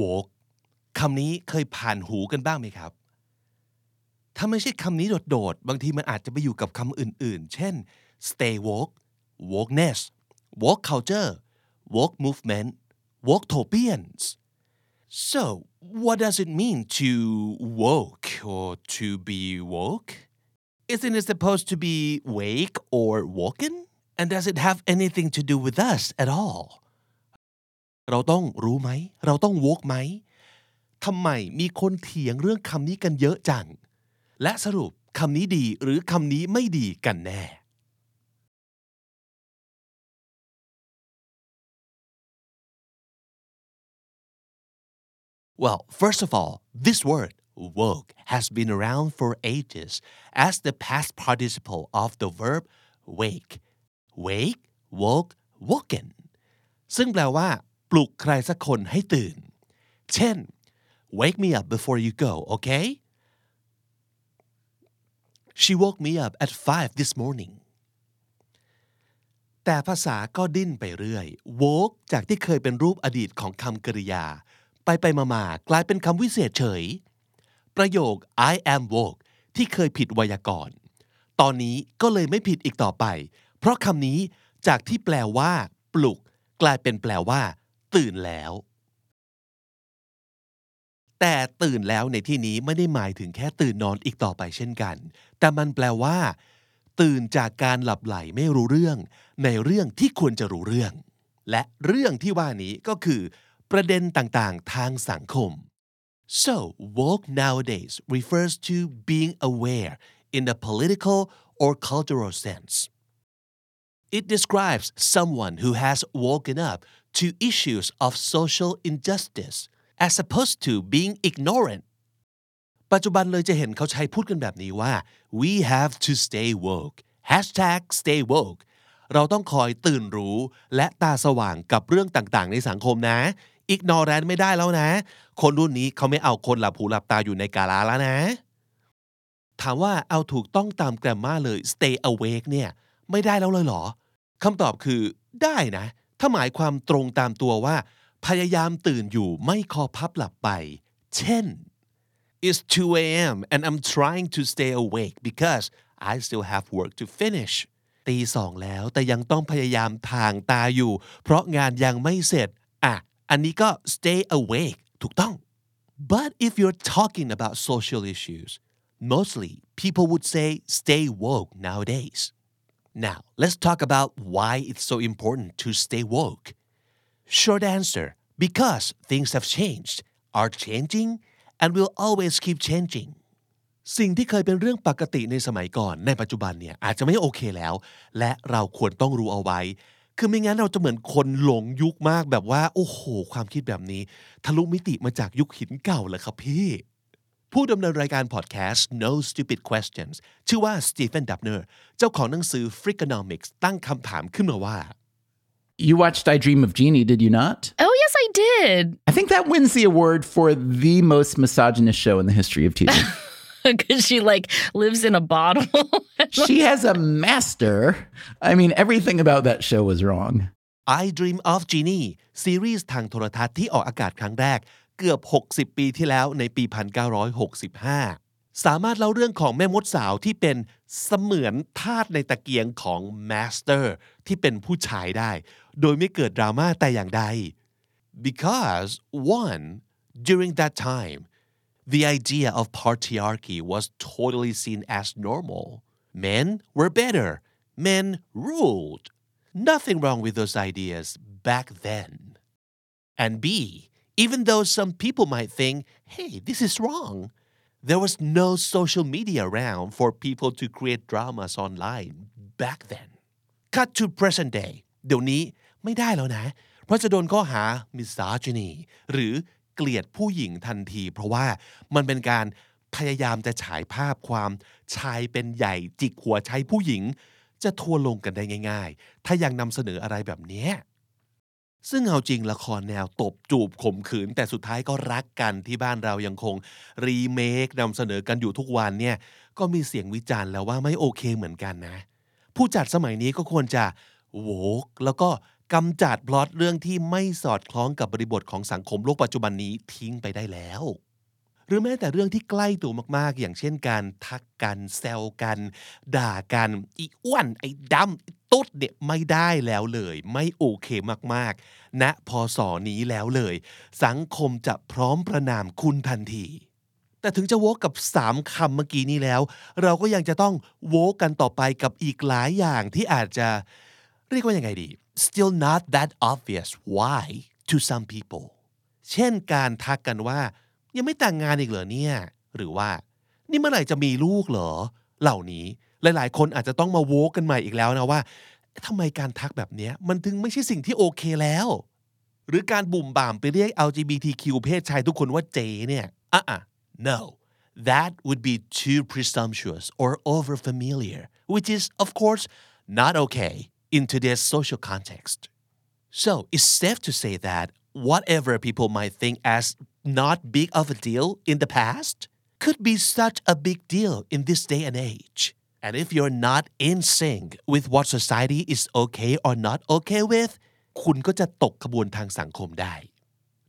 woke คำนี้เคยผ่านหูกันบ้างไหมครับ ถ้าไม่ใช่คำนี้โดดๆ บางทีมันอาจจะไปอยู่กับคำอื่นๆ เช่น stay woke wokeness woke culture woke movement woke-topians so what does it mean to woke or to be woke isn't it supposed to be wake or woken and does it have anything to do with us at all เราต้องรู้ไหม เราต้อง woke ไหมทำไมมีคนเถียงเรื่องคำนี้กันเยอะจัง และสรุปคำนี้ดีหรือคำนี้ไม่ดีกันแน่ Well, first of all, this word woke has been around for ages as the past participle of the verb wake. Wake, woke, woken. ซึ่งแปลว่า ลุกใครสักคนให้ตื่น เช่น wake me up before you go okay she woke me up at 5 this morning แต่ภาษาก็ดิ้นไปเรื่อย woke จากที่เคยเป็นรูปอดีตของคำกริยา ไปไปมามากลายเป็นคำวิเศษเฉย ประโยค I am woke ที่เคยผิดไวยากรณ์ ตอนนี้ก็เลยไม่ผิดอีกต่อไป เพราะคำนี้จากที่แปลว่า ปลุก กลายเป็นแปลว่า ตื่นแล้ว แต่ตื่นแล้วในที่นี้ไม่ได้หมายถึงแค่ตื่นนอนอีกต่อไปเช่นกัน แต่มันแปลว่า ตื่นจากการหลับไหลไม่รู้เรื่อง ในเรื่องที่ควรจะรู้เรื่อง และเรื่องที่ว่านี้ก็คือ ประเด็นต่างๆ ทางสังคม so woke nowadays refers to being aware in a political or cultural sense It describes someone who has woken up to issues of social injustice as opposed to being ignorant ปัจจุบันเลยจะเห็นเขาใช้พูดกันแบบนี้ว่า we have to stay woke hashtag stay woke เราต้องคอยตื่นรู้และตาสว่างกับเรื่องต่างๆ ในสังคมนะ ignorant ไม่ได้แล้วนะ คนรุ่นนี้เขาไม่เอาคนหลับหูหลับตาอยู่ในกาลาแล้วนะ ถามว่าเอาถูกต้องตามแกรมมาเลย stay awake เนี่ย ไม่ได้แล้วเลยเหรอคำตอบคือได้นะ ถ้าหมายความตรงตามตัวว่า พยายามตื่นอยู่ไม่คอพับหลับไป เช่น It's 2 a.m. and I'm trying to stay awake because I still have work to finish ตีสองแล้วแต่ยังต้องพยายามทางตาอยู่ เพราะงานยังไม่เสร็จ อะ อันนี้ก็ stay awake ถูกต้อง but if you're talking about social issues mostly people would say stay woke nowadays now let's talk about why it's so important to stay woke short answer because things have changed are changing and will always keep changing สิ่งที่เคยเป็นเรื่องปกติในสมัยก่อน ในปัจจุบันเนี่ยอาจจะไม่โอเคแล้ว และเราควรต้องรู้เอาไว้ คือไม่งั้นเราจะเหมือนคนหลงยุคมากแบบว่า โอ้โห ความคิดแบบนี้ ทะลุมิติมาจากยุคหินเก่าเลยครับพี่ ผู้ดำเนินรายการพอดแคสต์ No Stupid Questions ชื่อว่าสตีเฟนดับเนอร์เจ้าของหนังสือ Freakonomics ตั้งคำถามขึ้นมาว่า You watched I Dream of Jeannie, did you not? Oh, yes, I did. I think that wins the award for the most misogynist show in the history of TV. Because she like lives in a bottle. she has a master. I mean, everything about that show was wrong. I Dream of Genie ซีรีส์ทางโทรทัศน์ที่ออกอากาศครั้งแรก เกือบ 60 ปีที่แล้วในปี 1965 สามารถเล่าเรื่องของแม่มดสาวที่เป็นเสมือนทาสในตะเกียงของ Master ที่เป็นผู้ชายได้ โดยไม่เกิดดราม่าแต่อย่างใด because one during that time the idea of patriarchy was totally seen as normal men were better men ruled nothing wrong with those ideas back then and B even though some people might think hey this is wrong there was no social media around for people to create dramas online back then cut to present day เดี๋ยวนี้ไม่ได้แล้วนะ เพราะจะโดนข้อหา misogyny หรือเกลียดผู้หญิงทันที เพราะว่ามันเป็นการพยายามจะฉายภาพความชายเป็นใหญ่จิกหัวใช้ผู้หญิง จะทัวลงกันได้ง่าย ๆ ถ้ายังนำเสนออะไรแบบนี้ ซึ่งเอาจริงละครแนวตบจูบข่มขืน แต่สุดท้ายก็รักกันที่บ้านเรายังคง รีเมคนำเสนอกันอยู่ทุกวันเนี่ยก็มีเสียงวิจารณ์แล้วว่าไม่โอเคเหมือนกันนะ ผู้จัดสมัยนี้ก็ควรจะโวกแล้วก็กำจัดพล็อตเรื่องที่ไม่สอดคล้องกับบริบทของสังคมโลกปัจจุบันนี้ทิ้งไปได้แล้ว หรือแม้แต่เรื่องที่ใกล้ตัวมากๆ อย่างเช่นการทักกันแซวกัน ด่ากันอีอ้วนไอ้ดำไอ้ตุ๊ดเนี่ยไม่ได้แล้วเลย ไม่โอเคมากๆณนะพอสอนี้แล้วเลย สังคมจะพร้อมประนามคุณทันที แต่ถึงจะโวกกับ 3คำเมื่อกี้นี้แล้ว เราก็ยังจะต้องโวกกันต่อไปกับอีกหลายอย่างที่อาจจะเรียกว่ายังไงดี still not that obvious why to some people เช่นการทักกันว่า ยังไม่แต่งงานอีกเหรอเนี่ย หรือว่า นี่เมื่อไหร่จะมีลูกเหรอ เหล่านี้หลาย ๆ คนอาจจะต้องมาโวกกันใหม่อีกแล้วนะว่าทำไมการทักแบบนี้มันถึงไม่ใช่สิ่งที่โอเคแล้ว หรือการบุ่มบ่ามไปเรียก LGBTQ เพศชายทุกคนว่าเจเนี่ยอะอะ no that would be too presumptuous or over familiar which is of course not okay in today's social context so it's safe to say that whatever people might think as not big of a deal in the past could be such a big deal in this day and age and if you're not in sync with what society is okay or not okay with คุณก็จะตกขบวนทางสังคมได้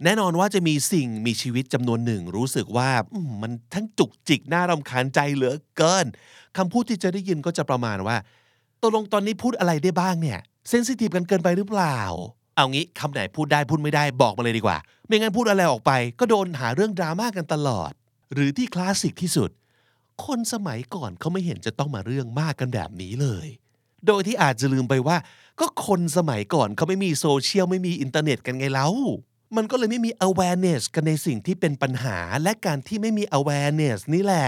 แน่นอนว่าจะมีสิ่งมีชีวิตจำนวนหนึ่งรู้สึกว่ามมันทั้งจุกจิกน่ารำคาญใจเหลือเกินคำพูดที่จะได้ยินก็จะประมาณว่าตกลงตอนนี้พูดอะไรได้บ้างเนี่ยเซนซิทีฟกันเกินไปหรือเปล่า เอางี้คำไหนพูดได้พูดไม่ได้บอกมาเลยดีกว่า ไม่งั้นพูดอะไรออกไป ก็โดนหาเรื่องดราม่ากันตลอด หรือที่คลาสสิกที่สุด คนสมัยก่อนเขาไม่เห็นจะต้องมาเรื่องมากกันแบบนี้เลย โดยที่อาจจะลืมไปว่า ก็คนสมัยก่อนเขาไม่มีโซเชียลไม่มีอินเทอร์เน็ตกันไงเล่ามันก็เลยไม่มี awareness กันในสิ่งที่เป็นปัญหา และการที่ไม่มี awareness นี่แหละ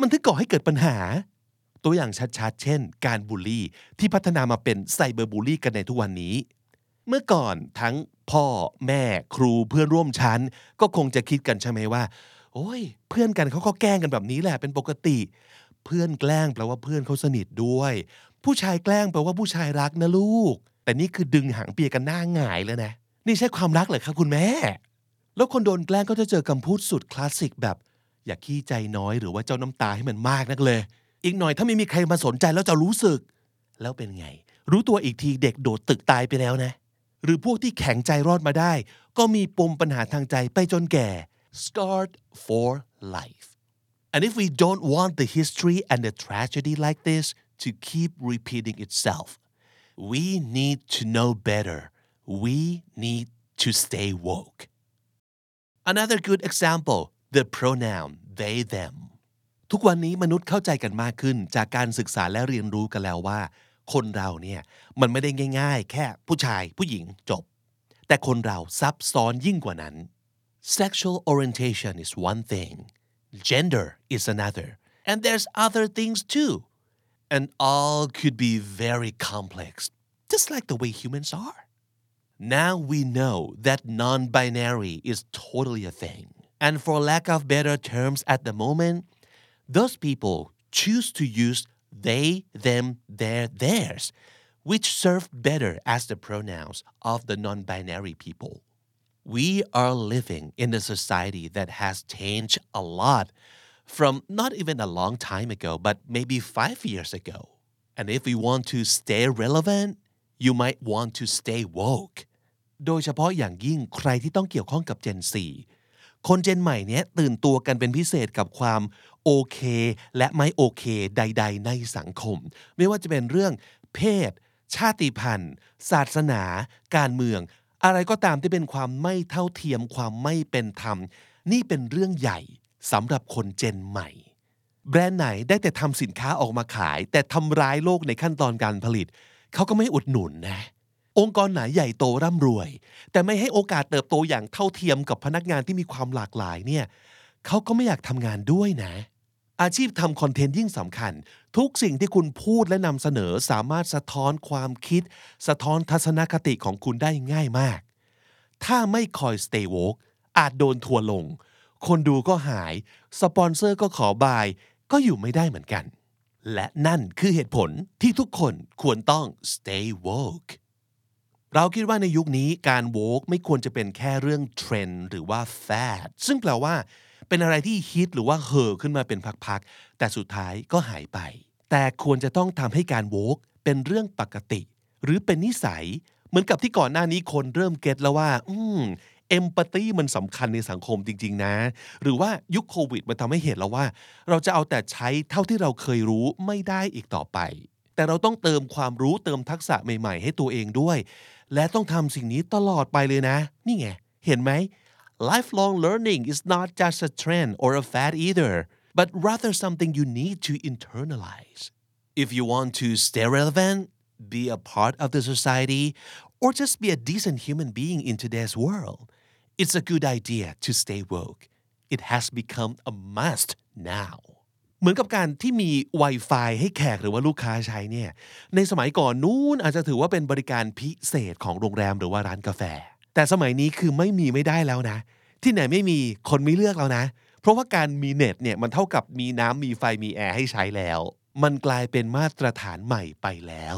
มันถึงก่อให้เกิดปัญหา ตัวอย่างชัดๆ เช่น การบูลลี่ที่พัฒนามาเป็น cyberbully กันในทุกวันนี้ เมื่อก่อนทั้งพ่อแม่ครูเพื่อนร่วมชั้น ก็คงจะคิดกันใช่ไหมว่า โอ้ย เพื่อนกันเขาก็แกล้งกันแบบนี้แหละเป็นปกติ เพื่อนแกล้งแปลว่าเพื่อนเขาสนิทด้วย ผู้ชายแกล้งแปลว่าผู้ชายรักนะลูก แต่นี่คือดึงหางเปียกันหน้าหงายเลยนะ นี่ใช่ความรักเหรอครับคุณแม่ แล้วคนโดนแกล้งก็จะเจอคำพูดสุดคลาสสิกแบบ อย่าขี้ใจน้อยหรือว่าเจ้าน้ำตาให้มันมากนักเลย อีกหน่อยถ้าไม่มีใครมาสนใจแล้วจะรู้สึก แล้วเป็นไง รู้ตัวอีกทีเด็กโดดตึกตายไปแล้วนะ หรือพวกที่แข็งใจรอดมาได้ ก็มีปมปัญหาทางใจไปจนแก่ scarred for life and if we don't want the history and the tragedy like this to keep repeating itself we need to know better we need to stay woke another good example the pronoun they them ทุกวันนี้มนุษย์เข้าใจกันมากขึ้นจากการศึกษาและเรียนรู้กันแล้วว่า คนเราเนี่ยมันไม่ได้ง่าย ๆ แค่ผู้ชายผู้หญิงจบ แต่คนเราซับซ้อนยิ่งกว่านั้น sexual orientation is one thing gender is another and there's other things too and all could be very complex just like the way humans are now we know that non-binary is totally a thing and for lack of better terms at the moment those people choose to use they, them, their, theirs, which serve better as the pronouns of the non binary people. We are living in a society that has changed a lot from not even a long time ago, but maybe five years ago. And if we want to stay relevant, you might want to stay woke. โดยเฉพาะอย่างยิ่งใครที่ต้องเกี่ยวข้องกับ Gen 4 คนเจนใหม่เนี้ยตื่นตัวกันเป็นพิเศษกับความโอเค และไม่โอเค ใด ๆ ในสังคม ไม่ว่าจะเป็นเรื่อง เพศ ชาติพันธุ์ ศาสนา การเมือง อะไรก็ตามที่เป็นความไม่เท่าเทียมความไม่เป็นธรรม นี่เป็นเรื่องใหญ่สำหรับคนเจนใหม่ แบรนด์ไหนได้แต่ทำสินค้าออกมาขาย แต่ทำร้ายโลกในขั้นตอนการผลิต เขาก็ไม่อุดหนุนนะ องค์กรไหนใหญ่โตร่ำรวย แต่ไม่ให้โอกาสเติบโตอย่างเท่าเทียมกับพนักงานที่มีความหลากหลายเนี่ยเขาก็ไม่อยากทำงานด้วยนะ อาชีพทำคอนเทนต์ยิ่งสำคัญ ทุกสิ่งที่คุณพูดและนำเสนอสามารถสะท้อนความคิด สะท้อนทัศนคติของคุณได้ง่ายมาก ถ้าไม่คอย stay woke อาจโดนทัวลง คนดูก็หาย สปอนเซอร์ก็ขอบาย ก็อยู่ไม่ได้เหมือนกัน และนั่นคือเหตุผลที่ทุกคนควรต้อง stay woke เราคิดว่าในยุคนี้การโวกไม่ควรจะเป็นแค่เรื่องเทรนด์หรือว่าแฟดซึ่งแปลว่า เป็นอะไรที่ฮิตหรือว่าเห่อขึ้นมาเป็นพักๆแต่สุดท้ายก็หายไป แต่ควรจะต้องทำให้การโวกเป็นเรื่องปกติ หรือเป็นนิสัย เหมือนกับที่ก่อนหน้านี้คนเริ่มเก็ตแล้วว่า อืมเอมพัตตีมันสำคัญในสังคมจริง ๆ นะ หรือว่ายุคโควิดมันทำให้เห็นแล้วว่า เราจะเอาแต่ใช้เท่าที่เราเคยรู้ไม่ได้อีกต่อไป แต่เราต้องเติมความรู้เติมทักษะใหม่ ๆ ให้ตัวเองด้วย และต้องทำสิ่งนี้ตลอดไปเลยนะ นี่ไง เห็นไหม lifelong learning is not just a trend or a fad either but rather something you need to internalize if you want to stay relevant be a part of the society or just be a decent human being in today's world it's a good idea to stay woke it has become a must now เหมือนกับการที่มี Wi-Fi ให้แขกหรือว่าลูกค้าใช้เนี่ย ในสมัยก่อนนู้นอาจจะถือว่าเป็นบริการพิเศษของโรงแรมหรือว่าร้านกาแฟ แต่สมัยนี้คือไม่มีไม่ได้แล้วนะ ที่ไหนไม่มีคนไม่เลือกแล้วนะ เพราะว่าการมีเน็ตเนี่ยมันเท่ากับมีน้ำมีไฟมีแอร์ให้ใช้แล้ว มันกลายเป็นมาตรฐานใหม่ไปแล้ว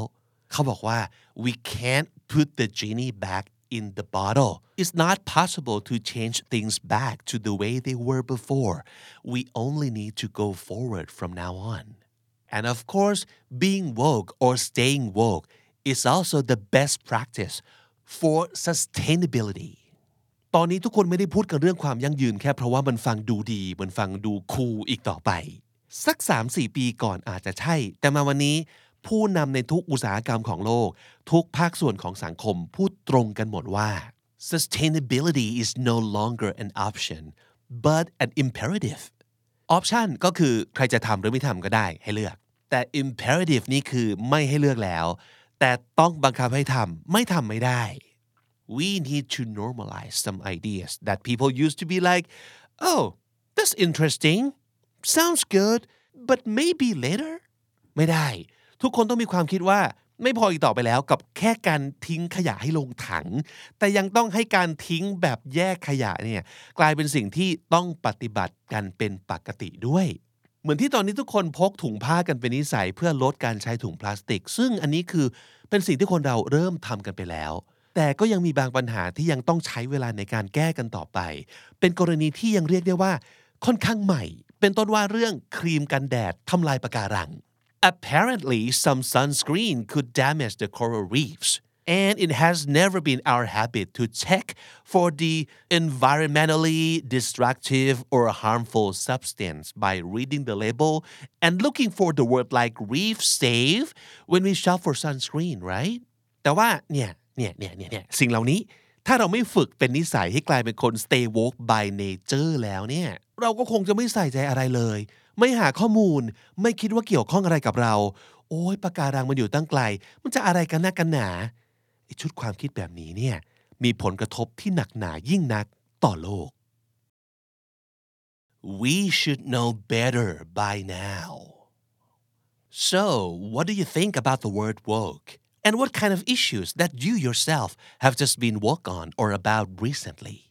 เขาบอกว่า we can't put the genie back in the bottle. It's not possible to change things back to the way they were before. We only need to go forward from now on. And of course, being woke or staying woke is also the best practice for sustainability. ตอนนี้ทุกคนไม่ได้พูดกันเรื่องความยั่งยืนแค่เพราะว่ามันฟังดูดี มันฟังดูคูลอีกต่อไป สัก 3-4 ปีก่อนอาจจะใช่ แต่มาวันนี้ ผู้นำในทุกอุตสาหกรรมของโลก ทุกภาคส่วนของสังคมพูดตรงกันหมดว่า sustainability is no longer an option but an imperative option ก็คือใครจะทำหรือไม่ทำก็ได้ให้เลือก แต่ imperative นี่คือไม่ให้เลือกแล้ว แต่ต้องบังคับให้ทำไม่ทำไม่ได้ we need to normalize some ideas that people used to be like oh that's interesting sounds good but maybe later ไม่ได้ ทุกคนต้องมีความคิดว่าไม่พออีกต่อไปแล้วกับแค่การทิ้งขยะให้ลงถัง แต่ยังต้องให้การทิ้งแบบแยกขยะเนี่ยกลายเป็นสิ่งที่ต้องปฏิบัติกันเป็นปกติด้วย เหมือนที่ตอนนี้ทุกคนพกถุงผ้ากันเป็นนิสัยเพื่อลดการใช้ถุงพลาสติก ซึ่งอันนี้คือเป็นสิ่งที่คนเราเริ่มทำกันไปแล้ว แต่ก็ยังมีบางปัญหาที่ยังต้องใช้เวลาในการแก้กันต่อไป เป็นกรณีที่ยังเรียกได้ว่า ค่อนข้างใหม่ เป็นต้นว่าเรื่องครีมกันแดดทำลายปะการัง Apparently some sunscreen could damage the coral reefs and it has never been our habit to check for the environmentally destructive or harmful substance by reading the label and looking for the word like reef safe when we shop for sunscreen right แต่ว่าเนี่ยเนี่ยเนี่ยเนี่ยเนี่ยสิ่งเหล่านี้ ถ้าเราไม่ฝึกเป็นนิสัยให้กลายเป็นคน stay woke by nature แล้วเนี่ย เราก็คงจะไม่ใส่ใจอะไรเลย ไม่หาข้อมูล ไม่คิดว่าเกี่ยวข้องอะไรกับเรา โอ้ยปะการังมันอยู่ตั้งไกล มันจะอะไรกันนักกันหนาไอชุดความคิดแบบนี้เนี่ยมีผลกระทบที่หนักหนายิ่งนักต่อโลก We should know better by now So what do you think about the word woke and what kind of issues that you yourself have just been woke on or about recently